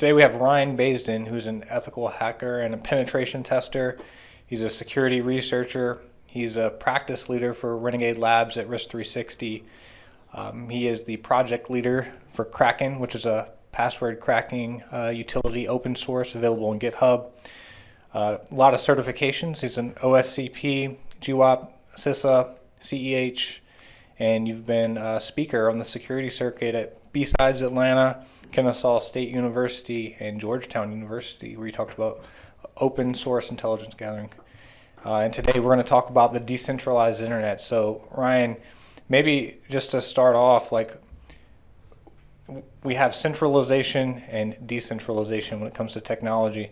Today we have Ryan Baisden, who's an ethical hacker and a penetration tester. He's a security researcher. He's a practice leader for Renegade Labs at risk3sixty. Um, he is the project leader for Kraken, which is a password cracking uh, utility open source available on GitHub. Uh, a lot of certifications. He's an OSCP, GWAP, CISA, CEH, and you've been a speaker on the security circuit at B-Sides Atlanta, Kennesaw State University, and Georgetown University, where you talked about open source intelligence gathering. Uh, and today we're going to talk about the decentralized internet. So, Ryan, maybe just to start off, like we have centralization and decentralization when it comes to technology.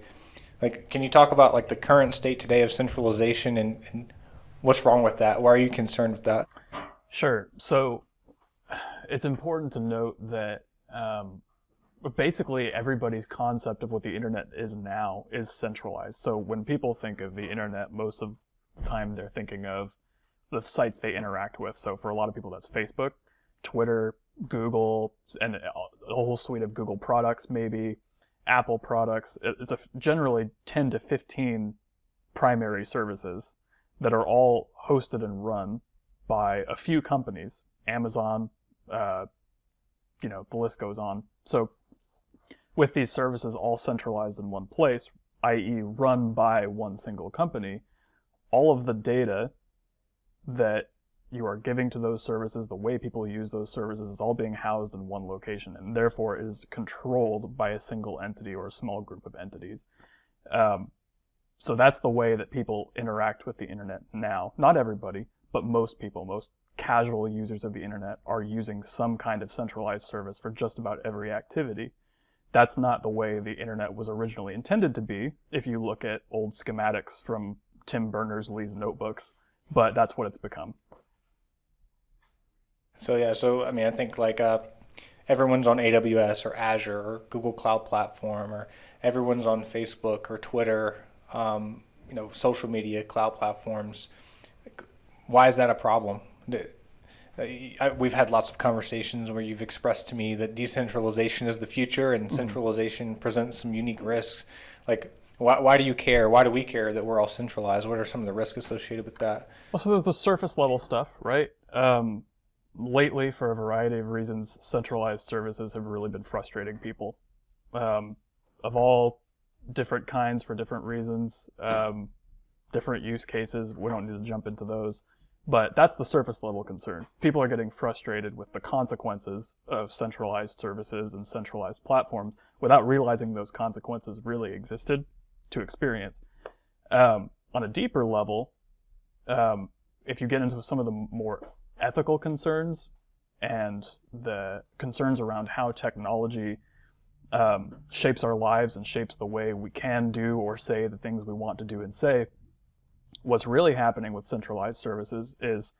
Like, can you talk about like the current state today of centralization and, and what's wrong with that? Why are you concerned with that? Sure. So it's important to note that um, basically everybody's concept of what the internet is now is centralized. So when people think of the internet, most of the time they're thinking of the sites they interact with. So for a lot of people, that's Facebook, Twitter, Google, and a whole suite of Google products, maybe Apple products. It's a generally 10 to 15 primary services that are all hosted and run by a few companies, Amazon, uh, you know, the list goes on. So with these services all centralized in one place, i.e. run by one single company, all of the data that you are giving to those services, the way people use those services is all being housed in one location and therefore is controlled by a single entity or a small group of entities. Um, so that's the way that people interact with the internet now. Not everybody, but most people, most casual users of the internet are using some kind of centralized service for just about every activity. That's not the way the internet was originally intended to be if you look at old schematics from Tim Berners-Lee's notebooks, but that's what it's become. So yeah, so I mean, I think like uh, everyone's on AWS or Azure or Google Cloud Platform, or everyone's on Facebook or Twitter, um, you know, social media cloud platforms. Why is that a problem? We've had lots of conversations where you've expressed to me that decentralization is the future and mm-hmm. centralization presents some unique risks. Like, why, why do you care? Why do we care that we're all centralized? What are some of the risks associated with that? Well, so there's the surface level stuff, right? Um, lately, for a variety of reasons, centralized services have really been frustrating people um, of all different kinds for different reasons, um, different use cases. We don't need to jump into those. But that's the surface level concern. People are getting frustrated with the consequences of centralized services and centralized platforms without realizing those consequences really existed to experience. Um, on a deeper level, um, if you get into some of the more ethical concerns and the concerns around how technology um, shapes our lives and shapes the way we can do or say the things we want to do and say, what's really happening with centralized services is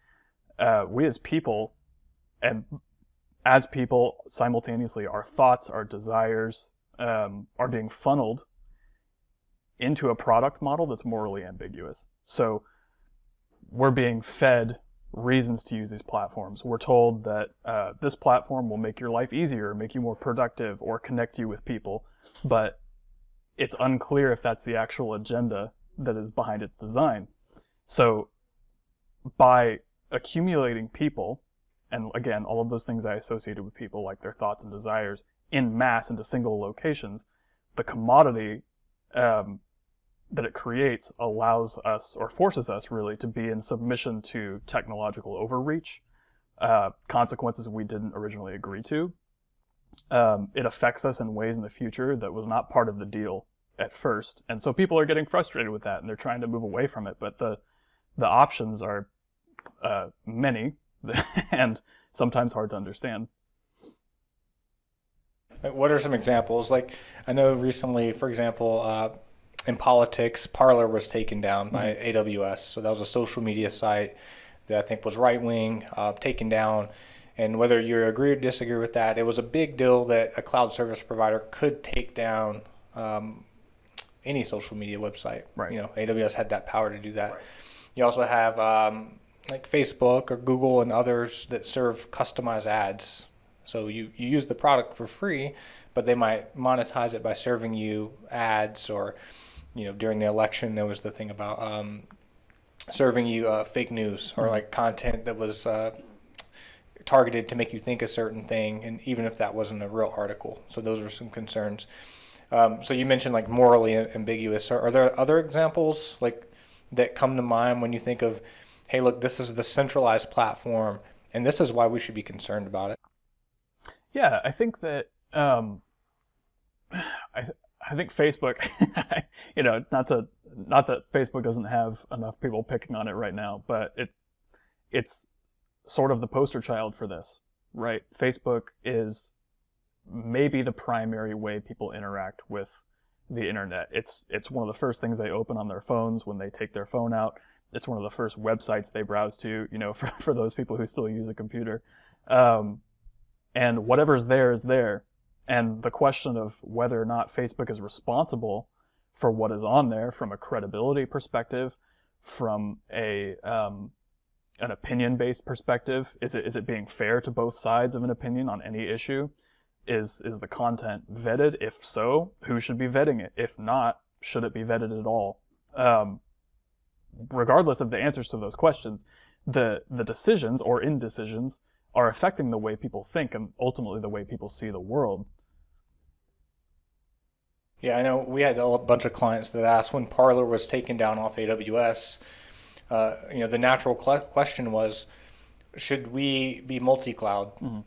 uh, we as people and as people simultaneously our thoughts our desires um, are being funneled into a product model that's morally ambiguous. So we're being fed reasons to use these platforms. We're told that uh, this platform will make your life easier make you more productive or connect you with people but it's unclear if that's the actual agenda that is behind its design. So by accumulating people, and again, all of those things I associated with people, like their thoughts and desires, in mass into single locations, the commodity um, that it creates allows us, or forces us really, to be in submission to technological overreach, uh, consequences we didn't originally agree to. Um, it affects us in ways in the future that was not part of the deal at first, and so people are getting frustrated with that, and they're trying to move away from it. But the the options are uh, many and sometimes hard to understand. What are some examples? Like I know recently, for example, uh, in politics, Parler was taken down by mm-hmm. AWS. So that was a social media site that I think was right wing, uh, taken down. And whether you agree or disagree with that, it was a big deal that a cloud service provider could take down um, any social media website. Right. You know, AWS had that power to do that. Right. You also have um, like Facebook or Google and others that serve customized ads. So you, you use the product for free, but they might monetize it by serving you ads or, you know, during the election there was the thing about um, serving you uh, fake news or like content that was uh, targeted to make you think a certain thing, and even if that wasn't a real article. So those are some concerns. Um, so you mentioned like morally ambiguous. Are, are there other examples like that come to mind when you think of, hey, look, this is the centralized platform, and this is why we should be concerned about it? Yeah, I think that um, I I think Facebook, you know, not to not that Facebook doesn't have enough people picking on it right now, but it it's sort of the poster child for this, right? Facebook is maybe the primary way people interact with the internet. It's it's one of the first things they open on their phones when they take their phone out. It's one of the first websites they browse to, you know, for, for those people who still use a computer. Um, and whatever's there is there. And the question of whether or not Facebook is responsible for what is on there from a credibility perspective, from a um, an opinion based perspective, is it is it being fair to both sides of an opinion on any issue? Is is the content vetted? If so, who should be vetting it? If not, should it be vetted at all? Um, regardless of the answers to those questions, the the decisions or indecisions are affecting the way people think and ultimately the way people see the world. Yeah, I know we had a bunch of clients that asked when Parler was taken down off AWS. Uh, you know, the natural question was, should we be multi-cloud? Mm-hmm.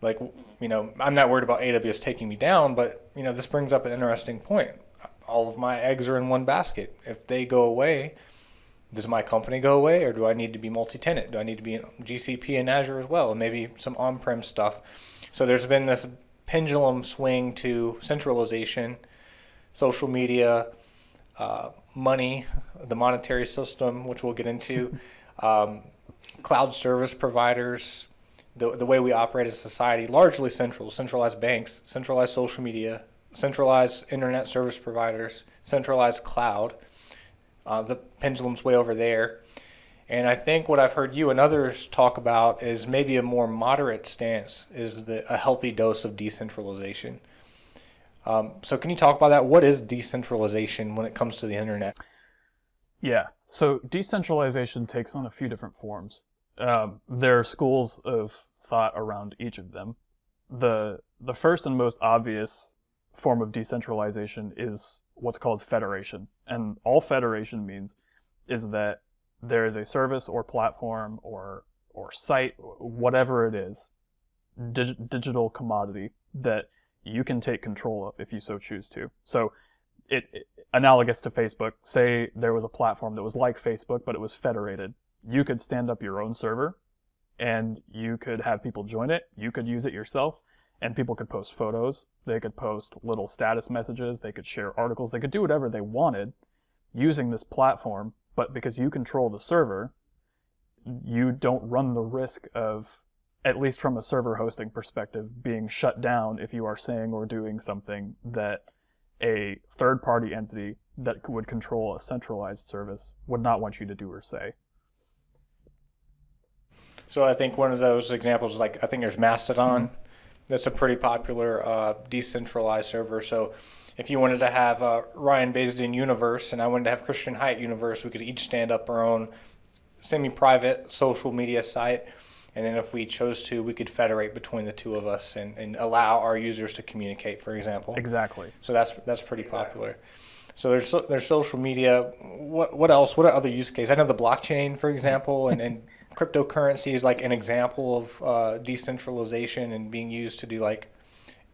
Like, you know, I'm not worried about AWS taking me down, but you know, this brings up an interesting point. All of my eggs are in one basket. If they go away, does my company go away, or do I need to be multi-tenant? Do I need to be in GCP and Azure as well, and maybe some on-prem stuff? So there's been this pendulum swing to centralization social media, uh, money, the monetary system, which we'll get into, um, cloud service providers, the, the way we operate as a society, largely central, centralized banks, centralized social media, centralized internet service providers, centralized cloud. Uh, the pendulum's way over there. And I think what I've heard you and others talk about is maybe a more moderate stance is the, a healthy dose of decentralization. Um, so can you talk about that? What is decentralization when it comes to the internet? Yeah. So decentralization takes on a few different forms. Um, there are schools of thought around each of them. The the first and most obvious form of decentralization is what's called federation. And all federation means is that there is a service or platform or or site, whatever it is, dig- digital commodity that you can take control of if you so choose to. So, it, it, analogous to Facebook, say there was a platform that was like Facebook, but it was federated. You could stand up your own server, and you could have people join it. You could use it yourself, and people could post photos. They could post little status messages. They could share articles. They could do whatever they wanted using this platform. But because you control the server, you don't run the risk of at least from a server hosting perspective, being shut down if you are saying or doing something that a third party entity that would control a centralized service would not want you to do or say. So I think one of those examples is like I think there's Mastodon. Mm-hmm. That's a pretty popular uh, decentralized server. So if you wanted to have uh, Ryan Baisden Universe and I wanted to have Christian Hyatt Universe, we could each stand up our own semi-private social media site and then if we chose to, we could federate between the two of us and, and allow our users to communicate, for example. Exactly. So that's that's pretty popular. So there's there's social media. What what else? What are other use cases? I know the blockchain, for example, and, and cryptocurrency is like an example of uh, decentralization and being used to do like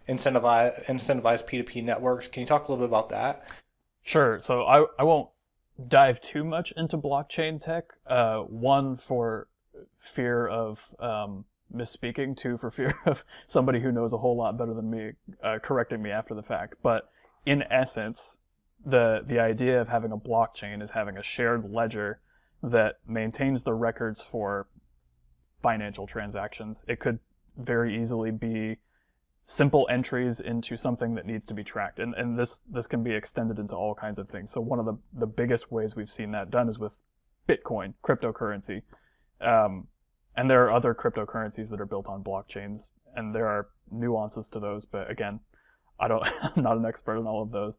incentivize incentivize P2P networks. Can you talk a little bit about that? Sure. So I I won't dive too much into blockchain tech. Uh, one for fear of um, misspeaking, two for fear of somebody who knows a whole lot better than me uh, correcting me after the fact. But in essence, the the idea of having a blockchain is having a shared ledger that maintains the records for financial transactions. It could very easily be simple entries into something that needs to be tracked. And, and this, this can be extended into all kinds of things. So one of the, the biggest ways we've seen that done is with Bitcoin, cryptocurrency. Um, and there are other cryptocurrencies that are built on blockchains and there are nuances to those, but again, I don't, I'm not an expert in all of those.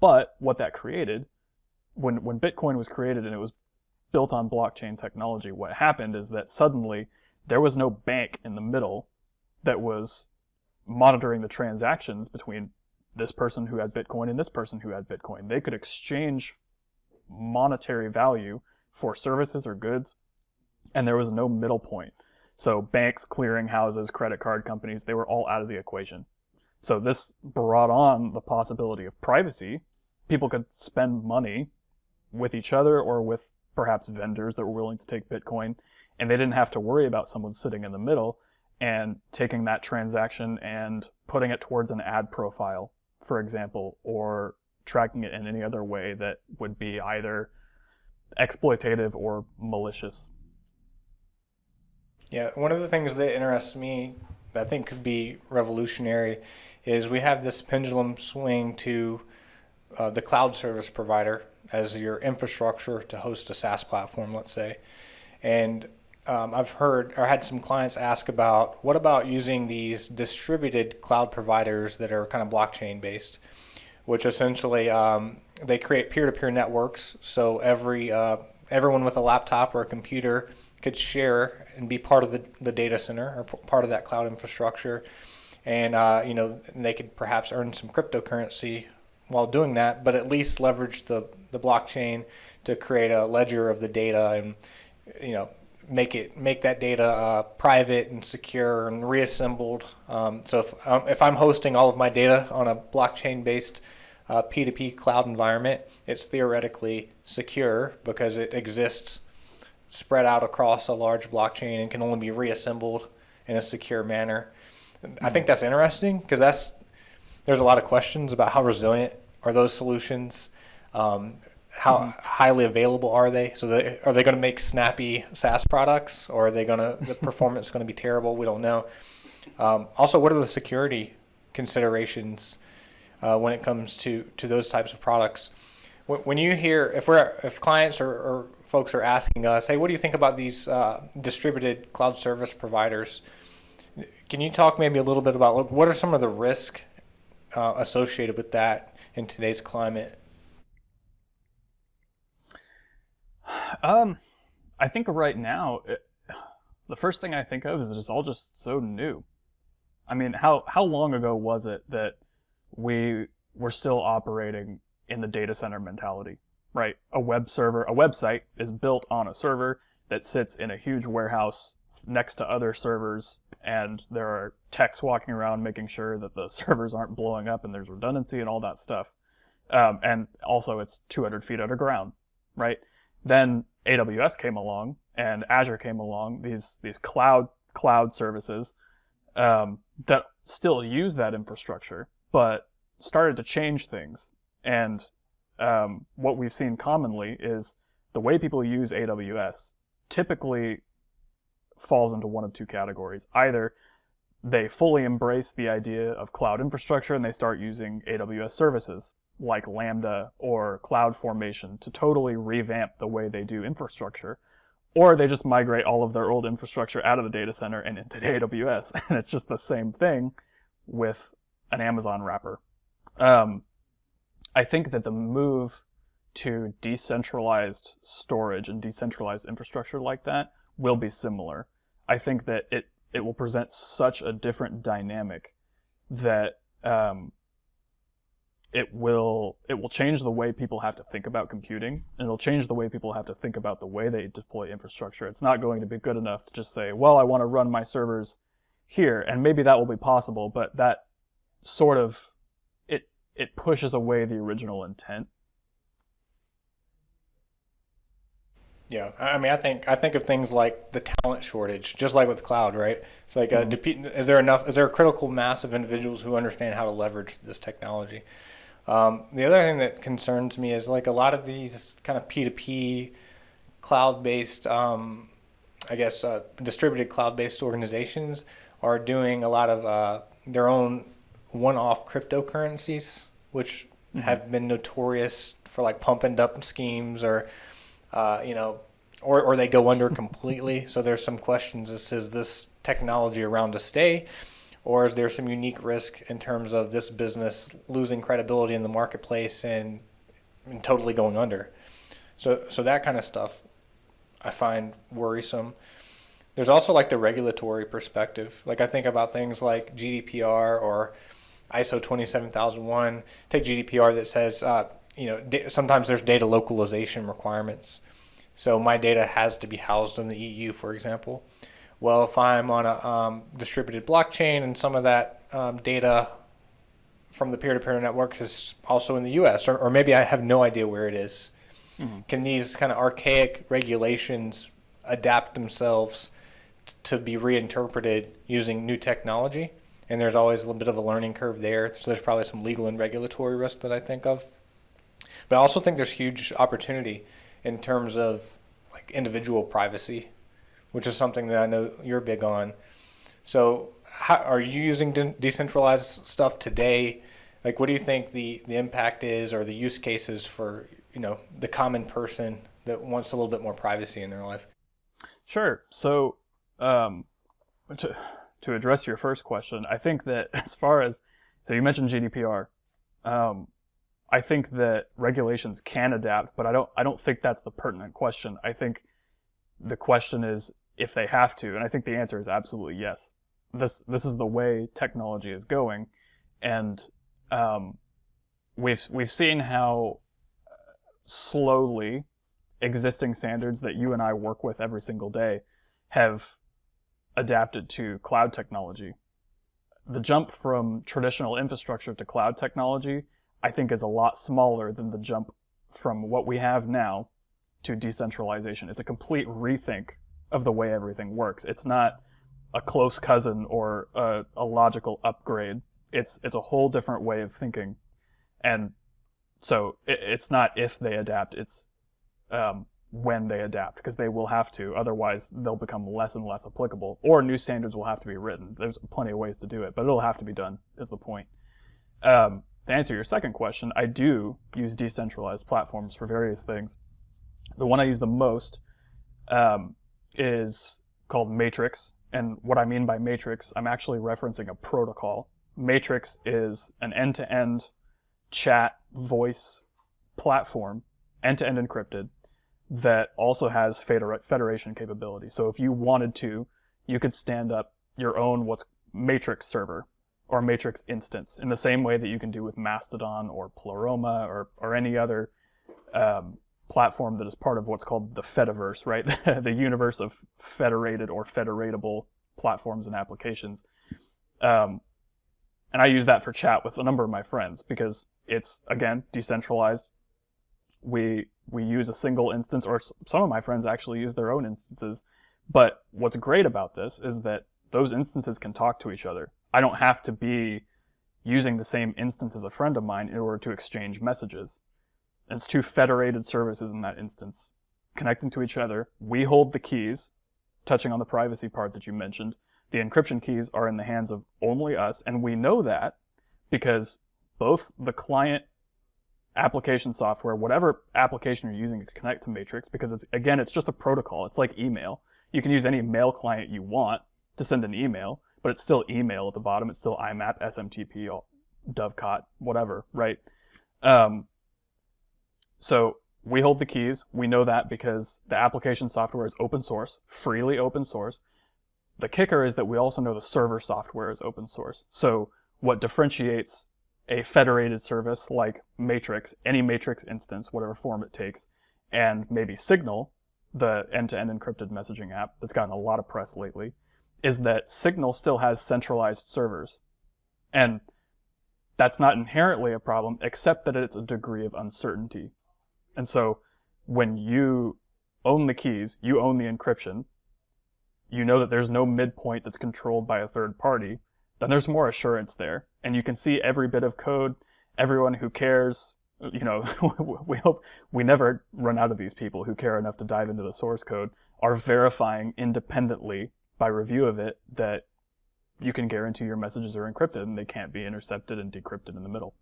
But what that created, when when Bitcoin was created and it was built on blockchain technology, what happened is that suddenly there was no bank in the middle that was monitoring the transactions between this person who had Bitcoin and this person who had Bitcoin. They could exchange monetary value for services or goods, and there was no middle point. So banks, clearing houses, credit card companies, they were all out of the equation. So this brought on the possibility of privacy. People could spend money with each other or with perhaps vendors that were willing to take Bitcoin, and they didn't have to worry about someone sitting in the middle and taking that transaction and putting it towards an ad profile, for example, or tracking it in any other way that would be either exploitative or malicious. Yeah, one of the things that interests me that I think could be revolutionary is we have this pendulum swing to uh, the cloud service provider as your infrastructure to host a SaaS platform, let's say. And um, I've heard or had some clients ask about what about using these distributed cloud providers that are kind of blockchain based, which essentially um, they create peer-to-peer networks. So every uh, everyone with a laptop or a computer could share and be part of the, the data center or p- part of that cloud infrastructure, and uh, you know they could perhaps earn some cryptocurrency while doing that, but at least leverage the the blockchain to create a ledger of the data and you know make it make that data uh, private and secure and reassembled. Um, so if um, if I'm hosting all of my data on a blockchain based uh, P2P cloud environment, it's theoretically secure because it exists spread out across a large blockchain and can only be reassembled in a secure manner. I think that's interesting because that's there's a lot of questions about how resilient are those solutions. Um, how mm-hmm. highly available are they? So they, are they going to make snappy SaaS products, or are they going to the performance going to be terrible? We don't know. Um, also, what are the security considerations uh, when it comes to to those types of products? When, when you hear if we're if clients or, or, folks are asking us, hey, what do you think about these uh, distributed cloud service providers? Can you talk maybe a little bit about look, what are some of the risk uh, associated with that in today's climate? Um, I think right now, it, the first thing I think of is that it's all just so new. I mean, how how long ago was it that we were still operating in the data center mentality, right? A web server, a website is built on a server that sits in a huge warehouse next to other servers, and there are techs walking around making sure that the servers aren't blowing up and there's redundancy and all that stuff. Um, and also, it's 200 feet underground, right? Then AWS came along and Azure came along, these, these cloud, cloud services, um, that still use that infrastructure, but started to change things. And, um, what we've seen commonly is the way people use AWS typically falls into one of two categories. Either they fully embrace the idea of cloud infrastructure and they start using AWS services, like Lambda or CloudFormation to totally revamp the way they do infrastructure. Or they just migrate all of their old infrastructure out of the data center and into AWS. And it's just the same thing with an Amazon wrapper. Um, I think that the move to decentralized storage and decentralized infrastructure like that will be similar. I think that it, it will present such a different dynamic that um, it will it will change the way people have to think about computing and it'll change the way people have to think about the way they deploy infrastructure it's not going to be good enough to just say well i want to run my servers here and maybe that will be possible but that sort of it it pushes away the original intent yeah i mean i think i think of things like the talent shortage just like with cloud right it's like uh, mm-hmm. is there enough is there a critical mass of individuals who understand how to leverage this technology um, the other thing that concerns me is like a lot of these kind of P2P cloud-based, um, I guess, uh, distributed cloud-based organizations are doing a lot of uh, their own one-off cryptocurrencies, which mm-hmm. have been notorious for like pump and dump schemes or, uh, you know, or, or they go under completely. So there's some questions as is this technology around to stay? or is there some unique risk in terms of this business losing credibility in the marketplace and, and totally going under? So, so that kind of stuff I find worrisome. There's also like the regulatory perspective. Like I think about things like GDPR or ISO 27001. Take GDPR that says, uh, you know, sometimes there's data localization requirements. So my data has to be housed in the EU, for example. Well, if I'm on a um, distributed blockchain and some of that um, data from the peer-to-peer network is also in the U.S., or, or maybe I have no idea where it is. Mm-hmm. Can these kind of archaic regulations adapt themselves t- to be reinterpreted using new technology? And there's always a little bit of a learning curve there. So there's probably some legal and regulatory risk that I think of. But I also think there's huge opportunity in terms of like individual privacy which is something that I know you're big on. So, how, are you using de- decentralized stuff today? Like, what do you think the, the impact is, or the use cases for you know the common person that wants a little bit more privacy in their life? Sure. So, um, to to address your first question, I think that as far as so you mentioned GDPR, um, I think that regulations can adapt, but I don't I don't think that's the pertinent question. I think the question is if they have to? And I think the answer is absolutely yes. This this is the way technology is going, and um, we've we've seen how slowly existing standards that you and I work with every single day have adapted to cloud technology. The jump from traditional infrastructure to cloud technology, I think, is a lot smaller than the jump from what we have now to decentralization. It's a complete rethink of the way everything works. It's not a close cousin or a, a logical upgrade. It's it's a whole different way of thinking, and so it, it's not if they adapt. It's um, when they adapt because they will have to. Otherwise, they'll become less and less applicable, or new standards will have to be written. There's plenty of ways to do it, but it'll have to be done. Is the point? Um, to answer your second question, I do use decentralized platforms for various things. The one I use the most um, is called Matrix. And what I mean by Matrix, I'm actually referencing a protocol. Matrix is an end to end chat voice platform, end to end encrypted, that also has federation capability. So if you wanted to, you could stand up your own what's Matrix server or Matrix instance in the same way that you can do with Mastodon or Pleroma or, or any other um, platform that is part of what's called the Fediverse, right? the universe of federated or federatable platforms and applications. Um, and I use that for chat with a number of my friends because it's again decentralized. We we use a single instance, or some of my friends actually use their own instances. But what's great about this is that those instances can talk to each other. I don't have to be using the same instance as a friend of mine in order to exchange messages. It's two federated services in that instance, connecting to each other. We hold the keys, touching on the privacy part that you mentioned. The encryption keys are in the hands of only us, and we know that because both the client application software, whatever application you're using to connect to Matrix, because it's again, it's just a protocol. It's like email. You can use any mail client you want to send an email, but it's still email at the bottom. It's still IMAP, SMTP, Dovecot, whatever, right? Um, so we hold the keys. We know that because the application software is open source, freely open source. The kicker is that we also know the server software is open source. So what differentiates a federated service like Matrix, any Matrix instance, whatever form it takes, and maybe Signal, the end-to-end encrypted messaging app that's gotten a lot of press lately, is that Signal still has centralized servers. And that's not inherently a problem, except that it's a degree of uncertainty. And so when you own the keys, you own the encryption, you know that there's no midpoint that's controlled by a third party, then there's more assurance there. And you can see every bit of code, everyone who cares, you know, we hope we never run out of these people who care enough to dive into the source code, are verifying independently by review of it that you can guarantee your messages are encrypted and they can't be intercepted and decrypted in the middle.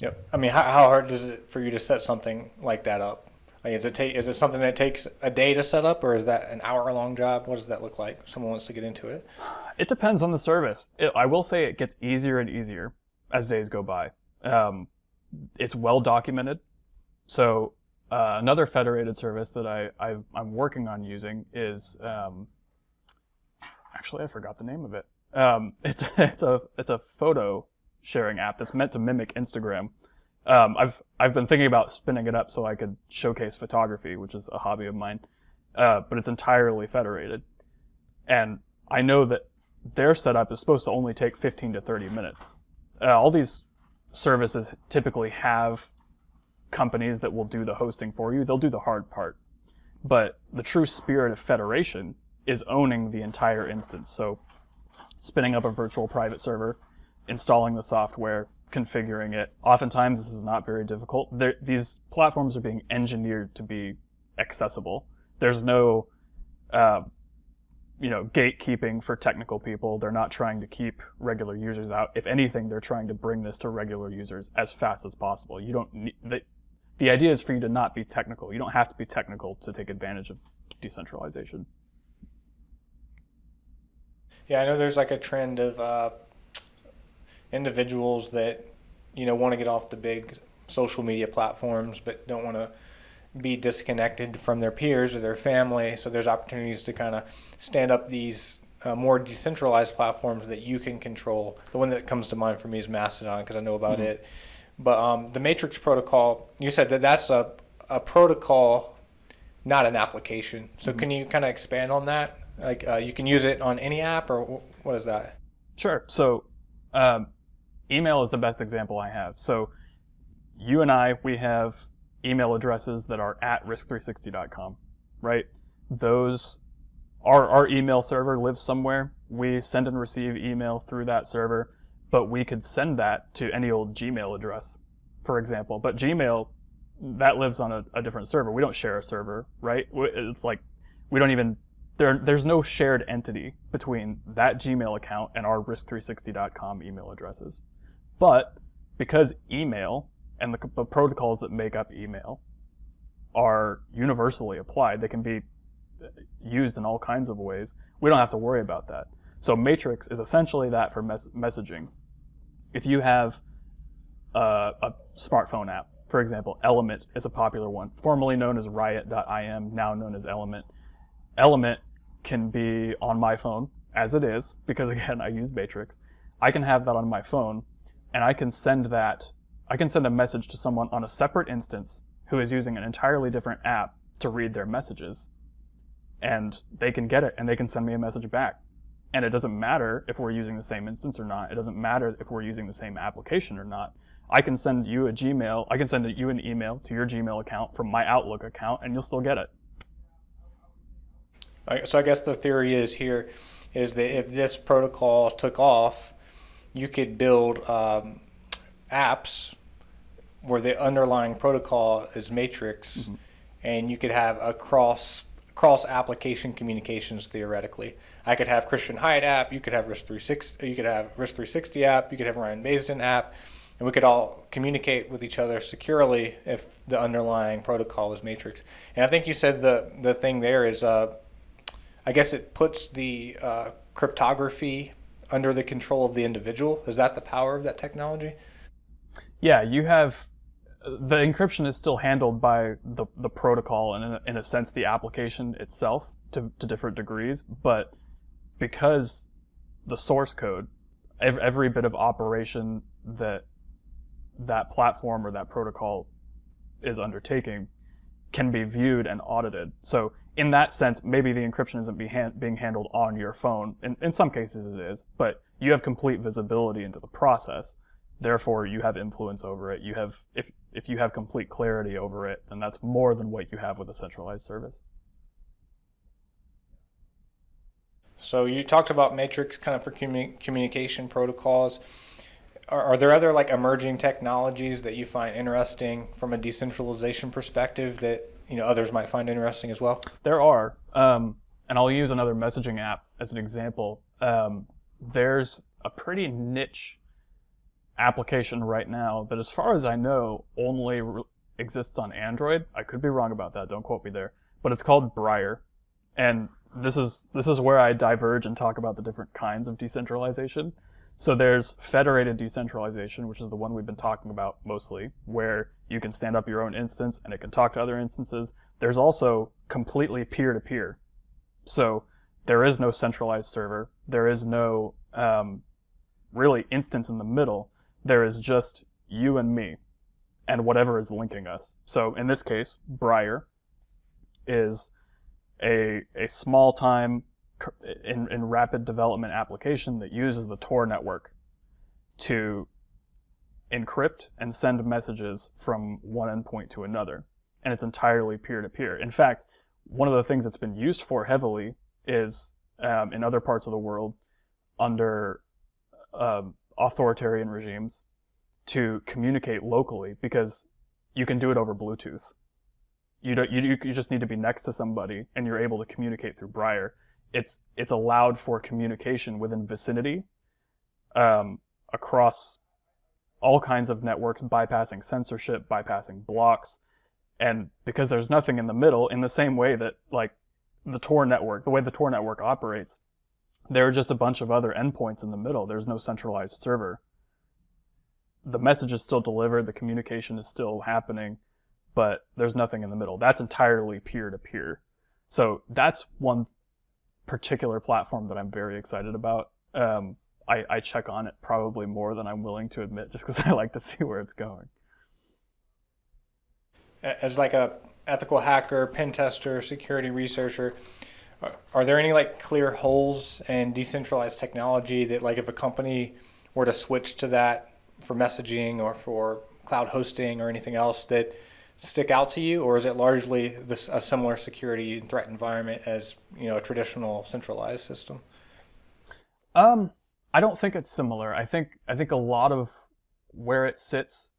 Yep. I mean, how, how hard is it for you to set something like that up? Like, is it take is it something that takes a day to set up, or is that an hour long job? What does that look like? If someone wants to get into it. It depends on the service. It, I will say it gets easier and easier as days go by. Um, it's well documented. So uh, another federated service that I, i am working on using is um, actually I forgot the name of it. Um, it's it's a it's a photo sharing app that's meant to mimic Instagram. Um, I've I've been thinking about spinning it up so I could showcase photography, which is a hobby of mine, uh, but it's entirely federated, and I know that their setup is supposed to only take 15 to 30 minutes. Uh, all these services typically have companies that will do the hosting for you. They'll do the hard part. But the true spirit of federation is owning the entire instance. So spinning up a virtual private server, installing the software, configuring it. Oftentimes this is not very difficult. They're, these platforms are being engineered to be accessible. There's no uh, you know, gatekeeping for technical people. They're not trying to keep regular users out. If anything, they're trying to bring this to regular users as fast as possible. You don't need, the, the idea is for you to not be technical. You don't have to be technical to take advantage of decentralization. Yeah, I know there's like a trend of uh, individuals that, you know, want to get off the big social media platforms, but don't want to be disconnected from their peers or their family. So there's opportunities to kind of stand up these uh, more decentralized platforms that you can control. The one that comes to mind for me is Mastodon because I know about mm-hmm. it. But um, the Matrix protocol, you said that that's a, a protocol, not an application. So mm-hmm. can you kind of expand on that? Like uh, you can use it on any app, or what is that? Sure. So um, email is the best example I have. So you and I, we have email addresses that are at risk3sixty.com, right? Those, our, our email server lives somewhere. We send and receive email through that server, but we could send that to any old Gmail address, for example. But Gmail, that lives on a, a different server. We don't share a server, right? It's like, we don't even, there, there's no shared entity between that Gmail account and our risk3sixty.com email addresses. But because email and the, the protocols that make up email are universally applied. They can be uh, used in all kinds of ways. We don't have to worry about that. So Matrix is essentially that for mes- messaging. If you have a, a smartphone app, for example, Element is a popular one, formerly known as Riot.im, now known as Element. Element can be on my phone, as it is, because again, I use Matrix. I can have that on my phone, and I can send that I can send a message to someone on a separate instance who is using an entirely different app to read their messages. And they can get it and they can send me a message back. And it doesn't matter if we're using the same instance or not. It doesn't matter if we're using the same application or not. I can send you a Gmail, I can send you an email to your Gmail account from my Outlook account and you'll still get it. So I guess the theory is here is that if this protocol took off, you could build um, apps where the underlying protocol is matrix mm-hmm. and you could have a cross cross application communications theoretically. I could have Christian Hyatt app, you could have risk3sixty, you could have risk3sixty app, you could have Ryan Baisden app, and we could all communicate with each other securely if the underlying protocol was matrix. And I think you said the the thing there is, uh, I guess it puts the uh, cryptography under the control of the individual. Is that the power of that technology? Yeah, you have the encryption is still handled by the, the protocol and in a, in a sense the application itself to, to different degrees but because the source code every, every bit of operation that that platform or that protocol is undertaking can be viewed and audited. So in that sense maybe the encryption isn't be hand, being handled on your phone. In, in some cases it is but you have complete visibility into the process therefore you have influence over it. You have if if you have complete clarity over it then that's more than what you have with a centralized service. So you talked about matrix kind of for communi- communication protocols. Are, are, there other like emerging technologies that you find interesting from a decentralization perspective that you know others might find interesting as well? There are um, and i'll use another messaging app as an example. Um, there's a pretty niche application right now that, as far as I know, only exists on Android. I could be wrong about that. Don't quote me there. But it's called Briar, and this is this is where I diverge and talk about the different kinds of decentralization. So there's federated decentralization, which is the one we've been talking about mostly, where you can stand up your own instance and it can talk to other instances. There's also completely peer-to-peer. So there is no centralized server. There is no um, really instance in the middle. There is just you and me and whatever is linking us. So in this case, Briar is a, a small time in, in rapid development application that uses the Tor network to encrypt and send messages from one endpoint to another. And it's entirely peer to peer. In fact, one of the things that's been used for heavily is um, in other parts of the world under um, authoritarian regimes to communicate locally because you can do it over Bluetooth. You don't. You, you just need to be next to somebody, and you're able to communicate through Briar it's it's allowed for communication within vicinity um, across all kinds of networks, bypassing censorship, bypassing blocks, and because there's nothing in the middle, in the same way that like the Tor network, the way the Tor network operates, there are just a bunch of other endpoints in the middle. There's no centralized server. The message is still delivered, the communication is still happening, but there's nothing in the middle. That's entirely peer to peer. So that's one particular platform that I'm very excited about. Um, I, I check on it probably more than I'm willing to admit, just because I like to see where it's going. As like a ethical hacker, pen tester, security researcher, are there any like clear holes in decentralized technology that like if a company were to switch to that for messaging or for cloud hosting or anything else that stick out to you, or is it largely this a similar security and threat environment as you know a traditional centralized system? Um, I don't think it's similar. I think I think a lot of where it sits,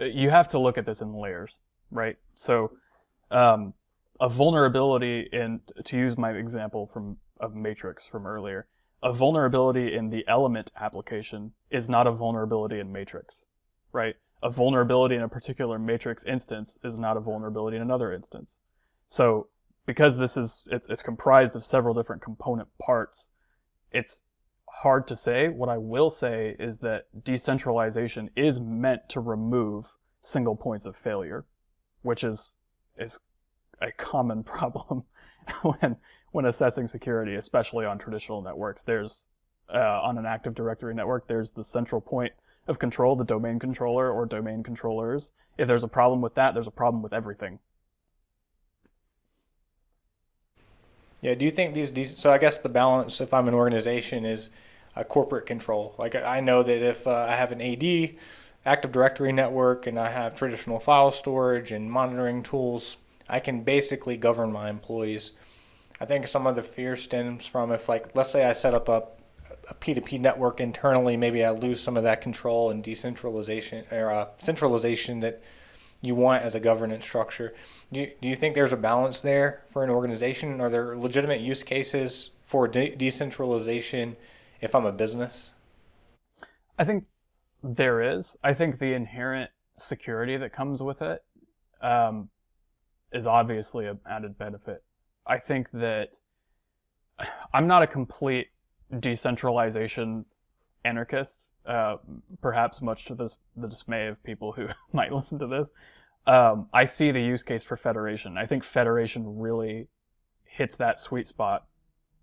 uh, you have to look at this in layers, right? So, um, a vulnerability in to use my example from of Matrix from earlier, a vulnerability in the element application is not a vulnerability in Matrix, right? a vulnerability in a particular matrix instance is not a vulnerability in another instance. So because this is it's, it's comprised of several different component parts, it's hard to say. What I will say is that decentralization is meant to remove single points of failure, which is is a common problem when when assessing security, especially on traditional networks. There's uh, on an Active Directory network, there's the central point of control, the domain controller or domain controllers. If there's a problem with that, there's a problem with everything. Yeah, do you think these, these so I guess the balance if I'm an organization is a corporate control. Like I know that if uh, I have an AD, Active Directory network, and I have traditional file storage and monitoring tools, I can basically govern my employees. I think some of the fear stems from if like let's say I set up a a P2P network internally, maybe I lose some of that control and decentralization or uh, centralization that you want as a governance structure. Do you, do you think there's a balance there for an organization? Are there legitimate use cases for de- decentralization if I'm a business? I think there is. I think the inherent security that comes with it um, is obviously an added benefit. I think that I'm not a complete decentralization anarchist, uh, perhaps much to this, the dismay of people who might listen to this. Um, I see the use case for federation. I think federation really hits that sweet spot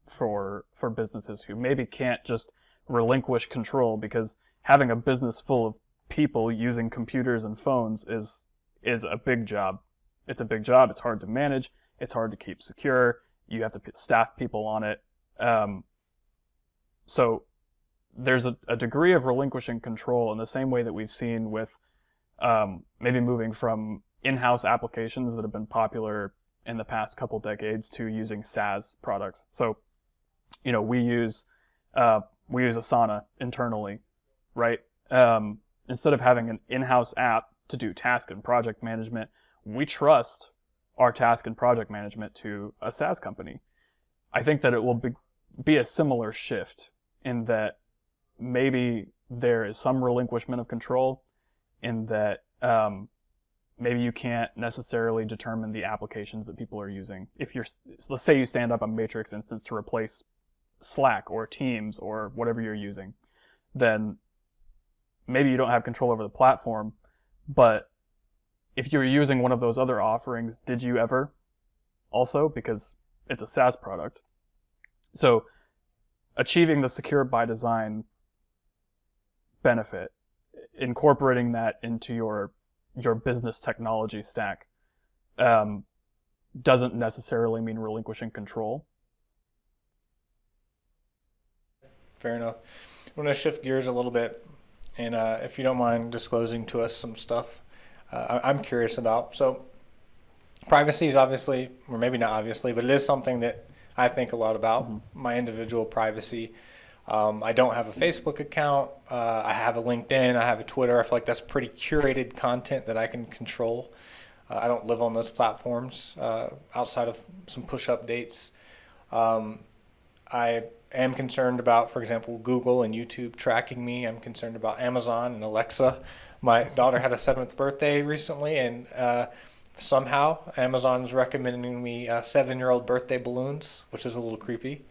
for for businesses who maybe can't just relinquish control because having a business full of people using computers and phones is is a big job. It's a big job. It's hard to manage. It's hard to keep secure. You have to staff people on it. Um, so there's a, a, degree of relinquishing control in the same way that we've seen with um, maybe moving from in-house applications that have been popular in the past couple decades to using SaaS products. So, you know, we use uh, we use Asana internally, right? Um, instead of having an in-house app to do task and project management, we trust our task and project management to a SaaS company. I think that it will be, be a similar shift in that maybe there is some relinquishment of control, in that um, maybe you can't necessarily determine the applications that people are using. If you're, let's say you stand up a matrix instance to replace Slack or Teams or whatever you're using, then maybe you don't have control over the platform, but if you're using one of those other offerings, did you ever also? Because it's a SaaS product. So achieving the secure by design benefit, incorporating that into your your business technology stack, um, doesn't necessarily mean relinquishing control. Fair enough. I'm going to shift gears a little bit, and uh, if you don't mind disclosing to us some stuff uh, I'm curious about. So, privacy is obviously, or maybe not obviously, but it is something that I think a lot about mm-hmm. my individual privacy. Um, I don't have a Facebook account. Uh, I have a LinkedIn. I have a Twitter. I feel like that's pretty curated content that I can control. Uh, I don't live on those platforms uh, outside of some push updates. Um, I am concerned about, for example, Google and YouTube tracking me. I'm concerned about Amazon and Alexa. My daughter had a seventh birthday recently, and uh, somehow Amazon is recommending me uh, seven-year-old birthday balloons, which is a little creepy.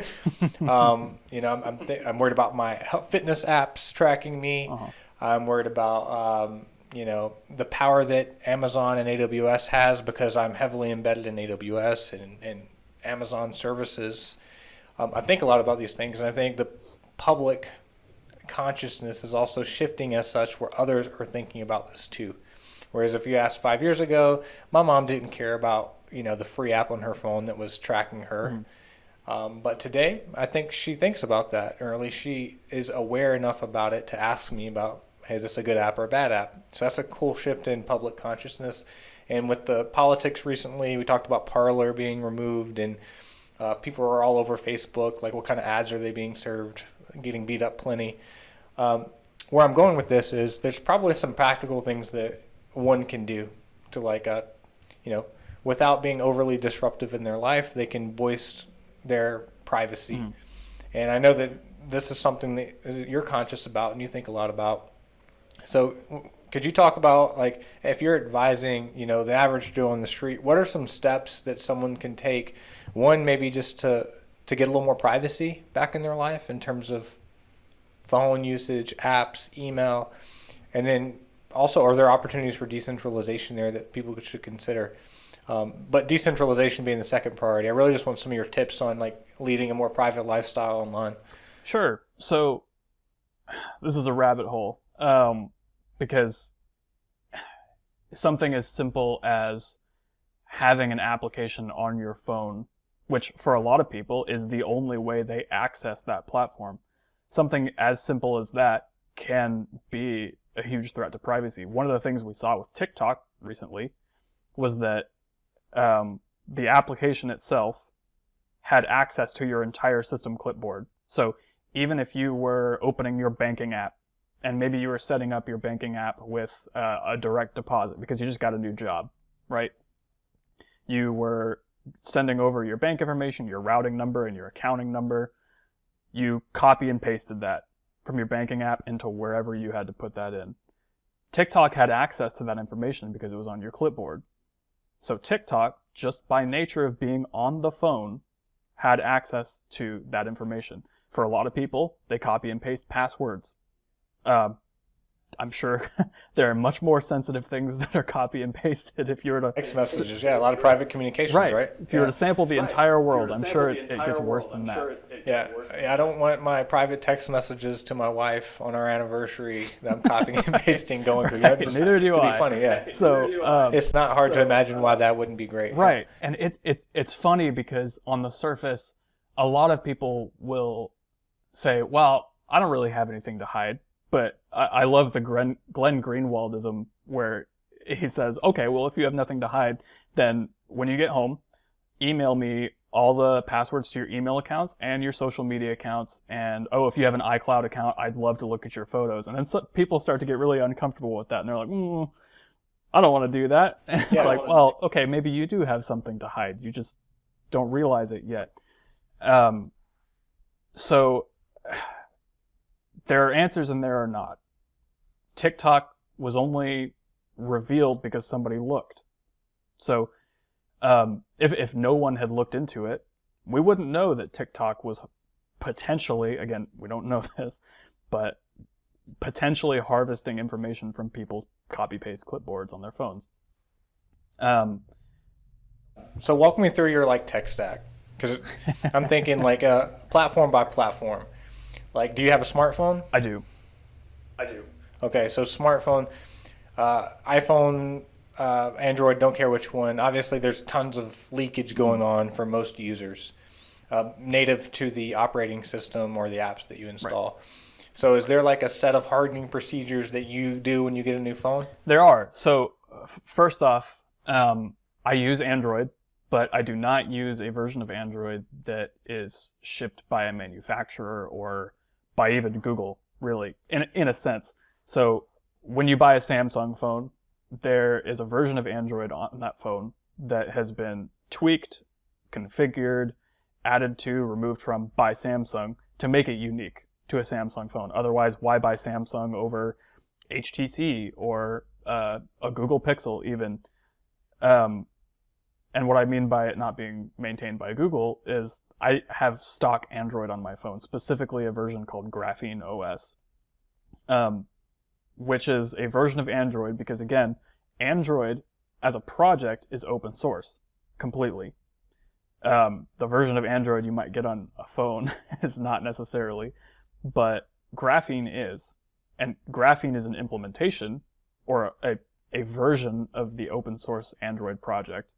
um, you know, I'm I'm, th- I'm, worried about my fitness apps tracking me. Uh-huh. I'm worried about um, you know the power that Amazon and AWS has because I'm heavily embedded in AWS and, and Amazon services. Um, I think a lot about these things, and I think the public consciousness is also shifting as such where others are thinking about this too. Whereas if you asked five years ago, my mom didn't care about you know the free app on her phone that was tracking her. Mm-hmm. Um, but today, I think she thinks about that, or at least she is aware enough about it to ask me about, hey, is this a good app or a bad app? So that's a cool shift in public consciousness. And with the politics recently, we talked about Parler being removed, and uh, people are all over Facebook. Like, what kind of ads are they being served? Getting beat up plenty. Um, where I'm going with this is there's probably some practical things that one can do to like, uh, you know, without being overly disruptive in their life, they can voice their privacy. Mm. And I know that this is something that you're conscious about and you think a lot about. So, could you talk about like if you're advising, you know, the average Joe on the street, what are some steps that someone can take? One, maybe just to to get a little more privacy back in their life in terms of phone usage, apps, email, and then also are there opportunities for decentralization there that people should consider? Um, but decentralization being the second priority. I really just want some of your tips on like leading a more private lifestyle online. Sure. So this is a rabbit hole um, because something as simple as having an application on your phone, which for a lot of people is the only way they access that platform something as simple as that can be a huge threat to privacy. One of the things we saw with TikTok recently was that um, the application itself had access to your entire system clipboard. So even if you were opening your banking app and maybe you were setting up your banking app with uh, a direct deposit because you just got a new job, right? You were sending over your bank information, your routing number, and your accounting number you copy and pasted that from your banking app into wherever you had to put that in. TikTok had access to that information because it was on your clipboard. So TikTok, just by nature of being on the phone, had access to that information. For a lot of people, they copy and paste passwords. Um, I'm sure there are much more sensitive things that are copy and pasted if you were to text messages. Yeah, a lot of private communications, right? right? If you yeah. were to sample the right. entire world, I'm sure it, it, gets worse than that. Sure it, it yeah, I don't want my private text messages to my wife on our anniversary that I'm copying and pasting going through. right. Just, Neither do to I. Be funny, yeah. So um, it's not hard so, to imagine why that wouldn't be great. Right, yeah. and it's it's it's funny because on the surface, a lot of people will say, "Well, I don't really have anything to hide." But I, I love the Glenn, Glenn Greenwaldism where he says, okay, well, if you have nothing to hide, then when you get home, email me all the passwords to your email accounts and your social media accounts. And oh, if you have an iCloud account, I'd love to look at your photos. And then so, people start to get really uncomfortable with that. And they're like, mm, I don't want to do that. And it's yeah, like, well, okay, maybe you do have something to hide. You just don't realize it yet. Um, so there are answers and there are not. TikTok was only revealed because somebody looked. So um, if if no one had looked into it, we wouldn't know that TikTok was potentially again we don't know this, but potentially harvesting information from people's copy paste clipboards on their phones. Um, So walk me through your like tech stack, because I'm thinking like uh, platform by platform. Like, do you have a smartphone? I do. I do. Okay, so smartphone, uh, iPhone, uh, Android, don't care which one. Obviously, there's tons of leakage going on for most users, uh, native to the operating system or the apps that you install. So, is there like a set of hardening procedures that you do when you get a new phone? There are. So, uh, first off, um, I use Android, but I do not use a version of Android that is shipped by a manufacturer or by even Google, really, in, in a sense. So, when you buy a Samsung phone, there is a version of Android on that phone that has been tweaked, configured, added to, removed from by Samsung to make it unique to a Samsung phone. Otherwise, why buy Samsung over HTC or uh, a Google Pixel even? Um, and what I mean by it not being maintained by Google is I have stock Android on my phone, specifically a version called Graphene OS, um, which is a version of Android because, again, Android as a project is open source completely. Um, the version of Android you might get on a phone is not necessarily, but Graphene is. And Graphene is an implementation or a, a version of the open source Android project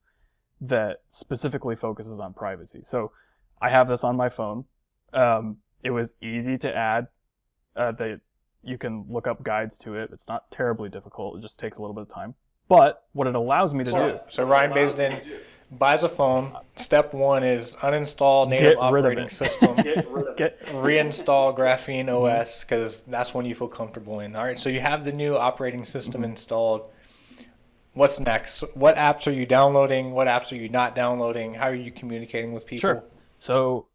that specifically focuses on privacy. So I have this on my phone. Um, it was easy to add. Uh, they, you can look up guides to it. It's not terribly difficult. It just takes a little bit of time. But what it allows me to do, So Ryan Basden buys a phone. Step one is uninstall native Get rid of operating system. get reinstall Graphene OS because that's one you feel comfortable in. All right, so you have the new operating system Mm-hmm. installed. What's next? What apps are you downloading? What apps are you not downloading? How are you communicating with people? Sure. So,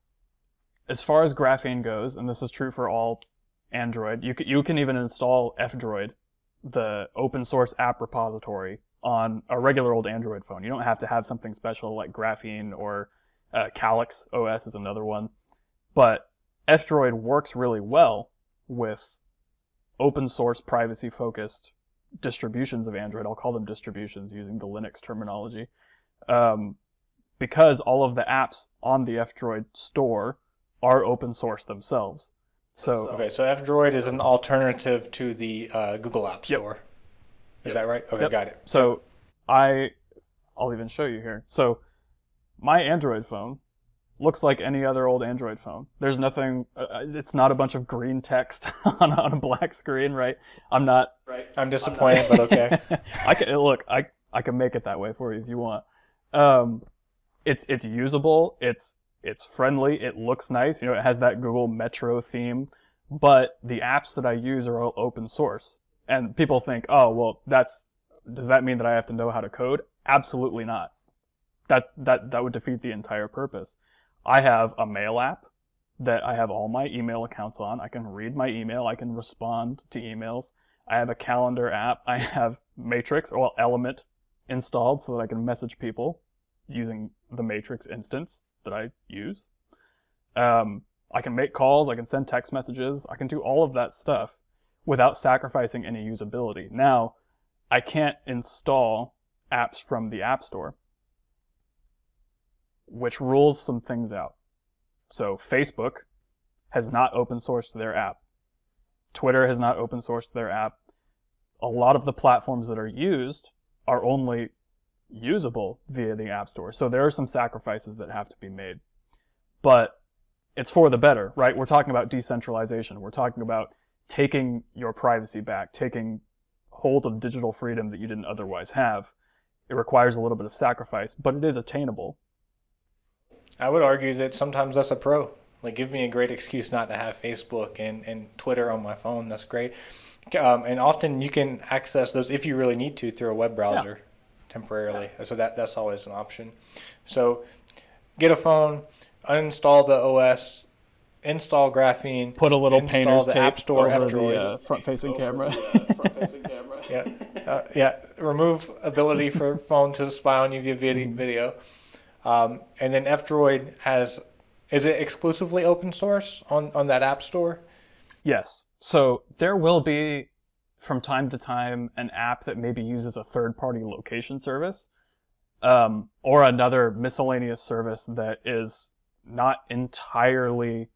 as far as Graphene goes, and this is true for all Android, you can, you can even install F-Droid, the open source app repository, on a regular old Android phone. You don't have to have something special like Graphene or uh, Calyx OS is another one. But F-Droid works really well with open source privacy focused distributions of Android. I'll call them distributions using the Linux terminology. Um, because all of the apps on the F-Droid store are open source themselves. So Okay, so F-Droid is an alternative to the uh, Google App Store. Yep. Is that right? Okay, Yep. got it. So I, I'll even show you here. So my Android phone looks like any other old Android phone. There's nothing. Uh, it's not a bunch of green text on, on a black screen, right? I'm not. Right. I'm disappointed, but okay. I can look. I I can make it that way for you if you want. Um, it's it's usable. It's it's friendly. It looks nice. You know, it has that Google Metro theme. But the apps that I use are all open source. And people think, oh well, that's does that mean that I have to know how to code? Absolutely not. That that that would defeat the entire purpose. I have a mail app that I have all my email accounts on. I can read my email. I can respond to emails. I have a calendar app. I have Matrix or Element installed so that I can message people using the Matrix instance that I use. Um, I can make calls. I can send text messages. I can do all of that stuff without sacrificing any usability. Now, I can't install apps from the App Store, which rules some things out. So, Facebook has not open sourced their app. Twitter has not open sourced their app. A lot of the platforms that are used are only usable via the App Store. So there are some sacrifices that have to be made. But it's for the better, right? We're talking about decentralization. We're talking about taking your privacy back, taking hold of digital freedom that you didn't otherwise have. It requires a little bit of sacrifice, but it is attainable. I would argue that sometimes that's a pro. Like, give me a great excuse not to have Facebook and, and Twitter on my phone. That's great. Um, and often you can access those if you really need to through a web browser temporarily. So that that's always an option. So get a phone, uninstall the OS, install Graphene, Put a little Install painter's the tape App Store over F-Droid. the uh, front-facing camera. yeah, uh, yeah. Remove ability for phone to spy on you via video. Um, and then F-Droid has, is it exclusively open source on, on that app store? Yes. So there will be, from time to time, an app that maybe uses a third-party location service, um, or another miscellaneous service that is not entirely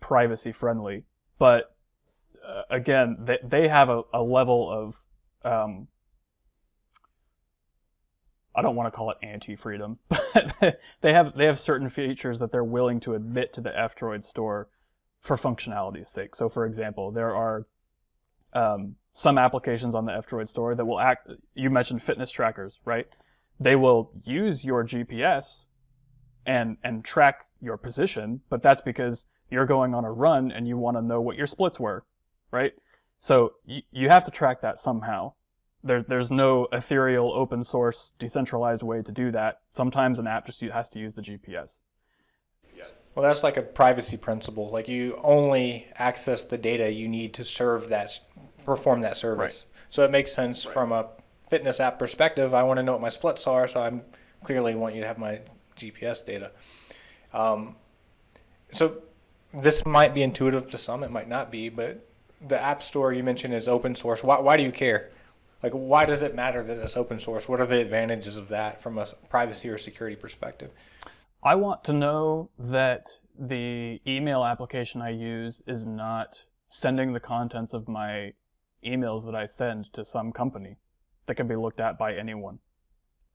privacy friendly, but uh, again, they, they have a, a level of um, I don't want to call it anti-freedom, but they have they have certain features that they're willing to admit to the F-Droid store for functionality's sake. So, for example, there are um, some applications on the F-Droid store that will act. You mentioned fitness trackers, right? They will use your GPS and and track your position, but that's because you're going on a run and you want to know what your splits were, right? So y- you have to track that somehow there, there's no ethereal, open source, decentralized way to do that. Sometimes an app just has to use the GPS. Well, that's like a privacy principle. Like you only access the data you need to serve that, perform that service. Right. So it makes sense right. from a fitness app perspective. I want to know what my splits are, so I'm clearly want you to have my GPS data. Um, so this might be intuitive to some, it might not be, but the app store you mentioned is open source. Why, why do you care? Like why does it matter that it's open source? What are the advantages of that from a privacy or security perspective? I want to know that the email application i use is not sending the contents of my emails that i send to some company that can be looked at by anyone.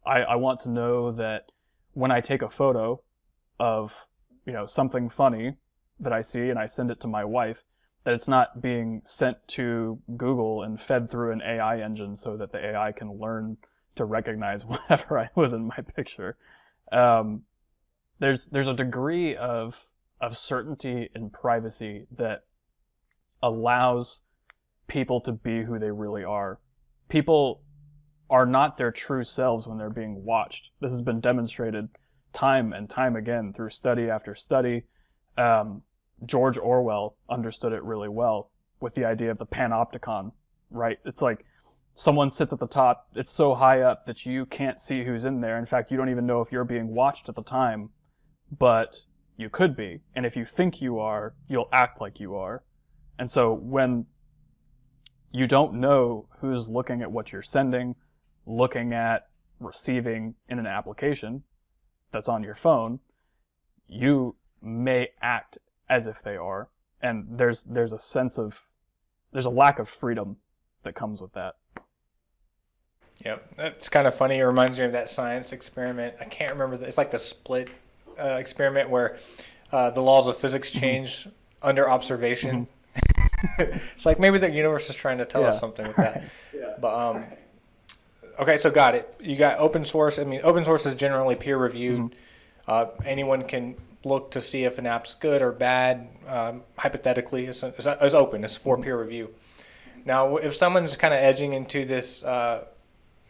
I, I want to know that when i take a photo of you know something funny that i see and i send it to my wife that it's not being sent to Google and fed through an AI engine so that the AI can learn to recognize whatever I was in my picture. Um, there's there's a degree of of certainty and privacy that allows people to be who they really are. People are not their true selves when they're being watched. This has been demonstrated time and time again through study after study. Um, George Orwell understood it really well with the idea of the panopticon, right? It's like someone sits at the top, it's so high up that you can't see who's in there. In fact, you don't even know if you're being watched at the time, but you could be. And if you think you are, you'll act like you are. And so when you don't know who's looking at what you're sending, looking at, receiving in an application that's on your phone, you may act as if they are, and there's there's a sense of there's a lack of freedom that comes with that. Yep, that's kind of funny. It reminds me of that science experiment. I can't remember. The, it's like the split uh, experiment where uh, the laws of physics mm-hmm. change mm-hmm. under observation. Mm-hmm. it's like maybe the universe is trying to tell yeah. us something with that. yeah. But um, okay, so got it. You got open source. I mean, open source is generally peer reviewed. Mm-hmm. Uh, anyone can look to see if an app's good or bad. Um, hypothetically, it's, it's, it's, open. It's for peer review. Now, if someone's kind of edging into this uh,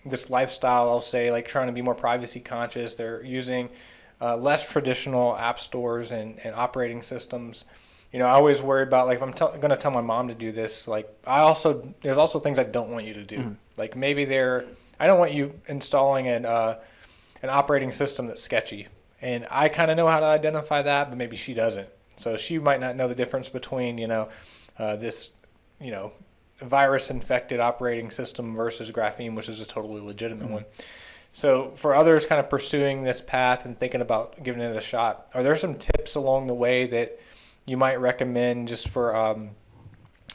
this lifestyle, I'll say like trying to be more privacy conscious, they're using uh, less traditional app stores and, and operating systems. You know, I always worry about like if I'm t- going to tell my mom to do this. Like, I also there's also things I don't want you to do. Mm. Like maybe they're I don't want you installing an uh, an operating system that's sketchy and I kind of know how to identify that, but maybe she doesn't. So she might not know the difference between you know uh, this you know virus infected operating system versus graphene, which is a totally legitimate mm-hmm. one. So for others kind of pursuing this path and thinking about giving it a shot, are there some tips along the way that you might recommend just for um,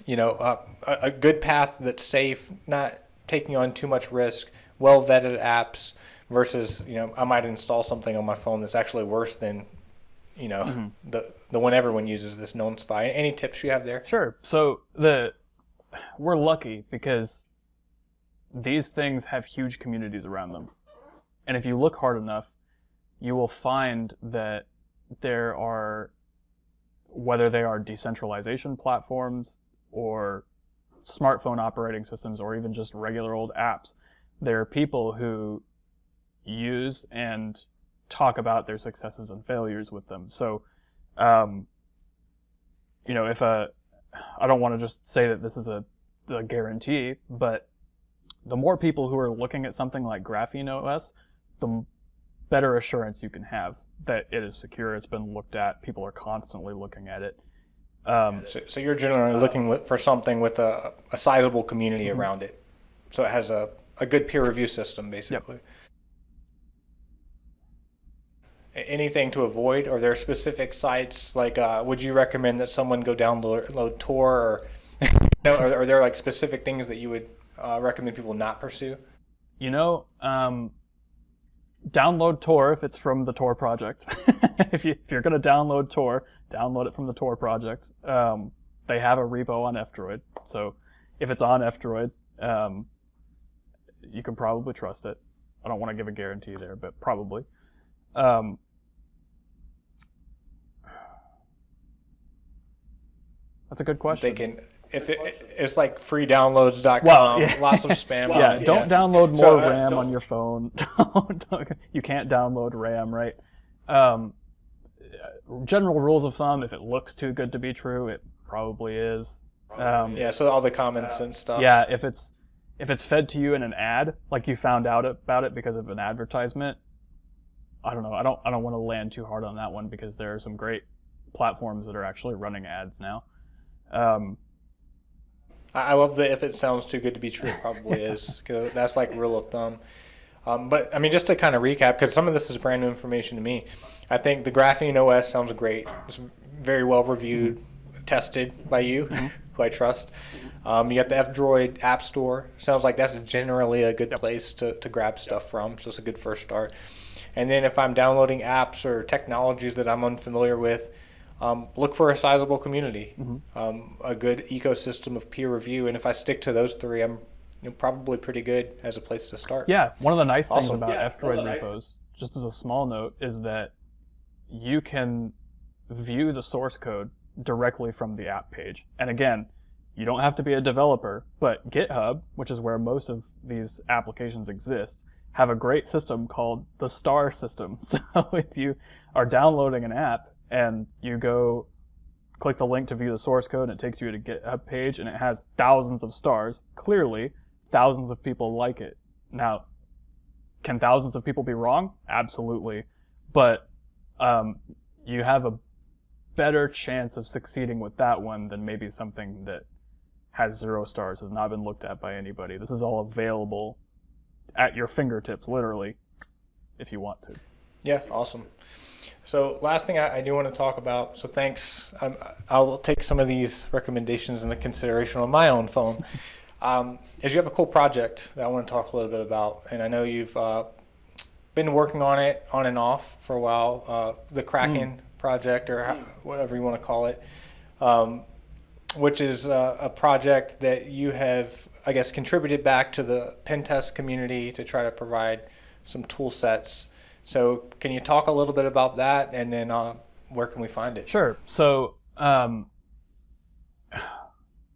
you know uh, a, a good path that's safe, not taking on too much risk, well vetted apps? Versus you know I might install something on my phone that's actually worse than you know mm-hmm. the the one everyone uses this known spy. Any tips you have there? Sure. So the we're lucky because these things have huge communities around them, and if you look hard enough, you will find that there are whether they are decentralization platforms or smartphone operating systems or even just regular old apps there are people who use and talk about their successes and failures with them. So, um, you know, if a, I don't want to just say that this is a, a guarantee, but the more people who are looking at something like Graphene OS, the better assurance you can have that it is secure. It's been looked at. People are constantly looking at it. Um, so, so, you're generally looking with, for something with a, a sizable community mm-hmm. around it. So it has a, a good peer review system, basically. Yep. Anything to avoid? Are there specific sites like? Uh, would you recommend that someone go download Tor, or no, are, are, there like specific things that you would uh, recommend people not pursue? You know, um, download Tor if it's from the Tor project. if, you, you're going to download Tor, download it from the Tor project. Um, they have a repo on F-Droid, so if it's on F-Droid, um, you can probably trust it. I don't want to give a guarantee there, but probably. Um, that's a good question. They can if it, it's like freedownloads.com, well, yeah. lots of spam. yeah, don't yeah. download more so, uh, RAM on your phone. don't, don't, you can't download RAM, right? Um, general rules of thumb: if it looks too good to be true, it probably is. Um, yeah, so all the comments uh, and stuff. Yeah, if it's if it's fed to you in an ad, like you found out about it because of an advertisement, I don't know. I don't I don't want to land too hard on that one because there are some great platforms that are actually running ads now. Um, I love that if it sounds too good to be true, it probably is. Cause that's like rule of thumb. Um, but I mean, just to kind of recap, because some of this is brand new information to me. I think the Graphene OS sounds great. It's very well reviewed, mm-hmm. tested by you, mm-hmm. who I trust. Um, you got the F-Droid App Store. Sounds like that's generally a good yep. place to, to grab stuff from. So it's a good first start. And then if I'm downloading apps or technologies that I'm unfamiliar with, um, look for a sizable community, mm-hmm. um, a good ecosystem of peer review, and if I stick to those three, I'm you know, probably pretty good as a place to start. Yeah, one of the nice things about yeah, F-Droid repos, nice. just as a small note, is that you can view the source code directly from the app page. And again, you don't have to be a developer, but GitHub, which is where most of these applications exist, have a great system called the star system. So if you are downloading an app and you go click the link to view the source code and it takes you to a GitHub page and it has thousands of stars. Clearly, thousands of people like it. Now, can thousands of people be wrong? Absolutely. But um, you have a better chance of succeeding with that one than maybe something that has zero stars, has not been looked at by anybody. This is all available at your fingertips, literally, if you want to. Yeah, awesome. So last thing I, I, do want to talk about. So thanks. I'm, I'll take some of these recommendations into consideration on my own phone. um, is you have a cool project that I want to talk a little bit about, and I know you've uh, been working on it on and off for a while. Uh, the Kraken mm. project, or how, whatever you want to call it, um, which is uh, a project that you have, I guess, contributed back to the pen test community to try to provide some tool sets so can you talk a little bit about that, and then uh, where can we find it? Sure. So um,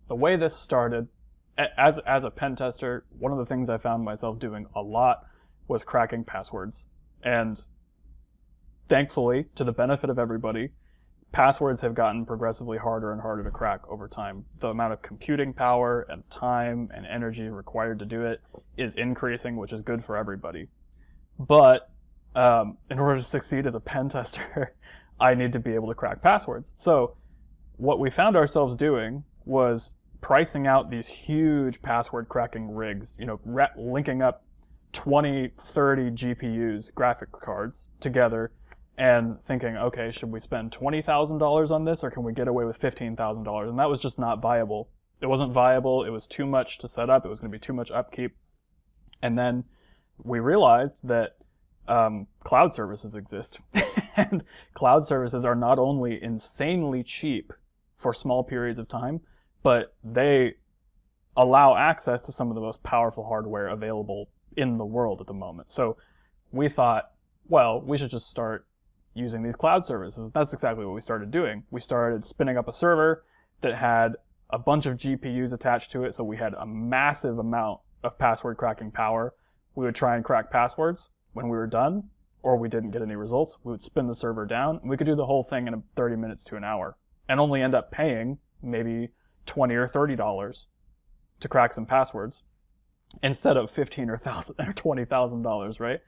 the way this started, as as a pen tester, one of the things I found myself doing a lot was cracking passwords, and thankfully, to the benefit of everybody, passwords have gotten progressively harder and harder to crack over time. The amount of computing power and time and energy required to do it is increasing, which is good for everybody. But um, in order to succeed as a pen tester, I need to be able to crack passwords. So what we found ourselves doing was pricing out these huge password cracking rigs, you know, re- linking up 20, 30 GPUs, graphic cards together and thinking, okay, should we spend $20,000 on this or can we get away with $15,000? And that was just not viable. It wasn't viable. It was too much to set up. It was going to be too much upkeep. And then we realized that um, cloud services exist. and cloud services are not only insanely cheap for small periods of time, but they allow access to some of the most powerful hardware available in the world at the moment. So we thought, well, we should just start using these cloud services. That's exactly what we started doing. We started spinning up a server that had a bunch of GPUs attached to it, so we had a massive amount of password cracking power. We would try and crack passwords when we were done or we didn't get any results, we would spin the server down we could do the whole thing in 30 minutes to an hour and only end up paying maybe 20 or 30 dollars to crack some passwords. instead of fifteen or thousand or twenty thousand dollars, right?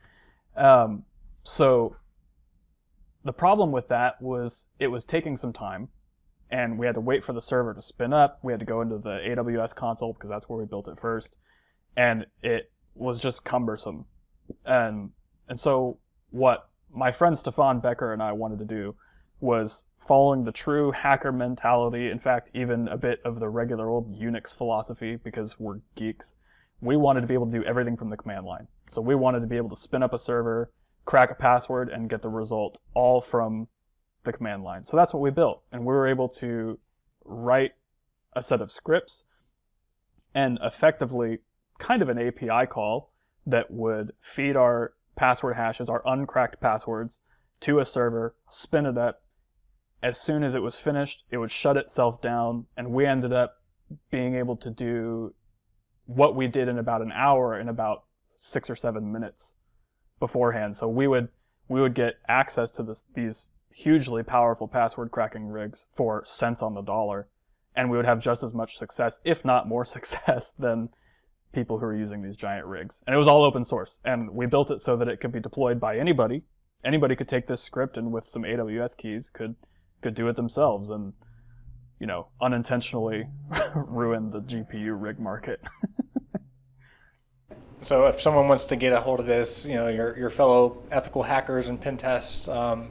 Um, so the problem with that was it was taking some time, and we had to wait for the server to spin up. We had to go into the AWS console because that's where we built it first, and it was just cumbersome. And and so what my friend Stefan Becker and I wanted to do was following the true hacker mentality. In fact, even a bit of the regular old Unix philosophy because we're geeks. We wanted to be able to do everything from the command line. So we wanted to be able to spin up a server, crack a password, and get the result all from the command line. So that's what we built. And we were able to write a set of scripts and effectively kind of an API call that would feed our password hashes, our uncracked passwords, to a server, spin it up. As soon as it was finished, it would shut itself down, and we ended up being able to do what we did in about an hour in about six or seven minutes beforehand. So we would we would get access to this, these hugely powerful password cracking rigs for cents on the dollar, and we would have just as much success, if not more success, than people who are using these giant rigs. And it was all open source, and we built it so that it could be deployed by anybody. Anybody could take this script and with some AWS keys could could do it themselves and you know unintentionally ruin the GPU rig market. So if someone wants to get a hold of this, you know, your, your fellow ethical hackers and pen test, um,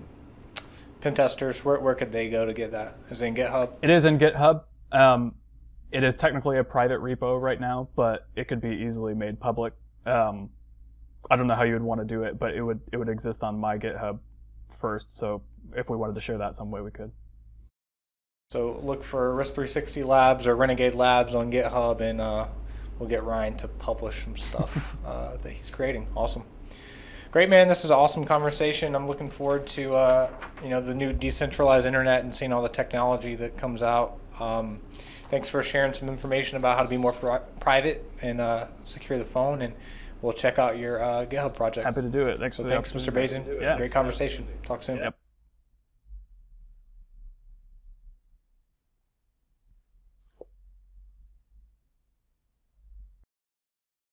pen testers, where, where could they go to get that? Is it in GitHub? It is in GitHub. Um, it is technically a private repo right now, but it could be easily made public. Um, I don't know how you would want to do it, but it would it would exist on my GitHub first. So if we wanted to share that some way, we could. So look for risk3sixty Labs or Renegade Labs on GitHub, and uh, we'll get Ryan to publish some stuff uh, that he's creating. Awesome. Great, man. This is an awesome conversation. I'm looking forward to uh, you know the new decentralized internet and seeing all the technology that comes out. Um, thanks for sharing some information about how to be more pri- private and uh, secure the phone. And we'll check out your uh, GitHub project. Happy to do it. Thanks so for thanks, Mr. Bazin. Yeah. Great conversation. Talk soon. Yep.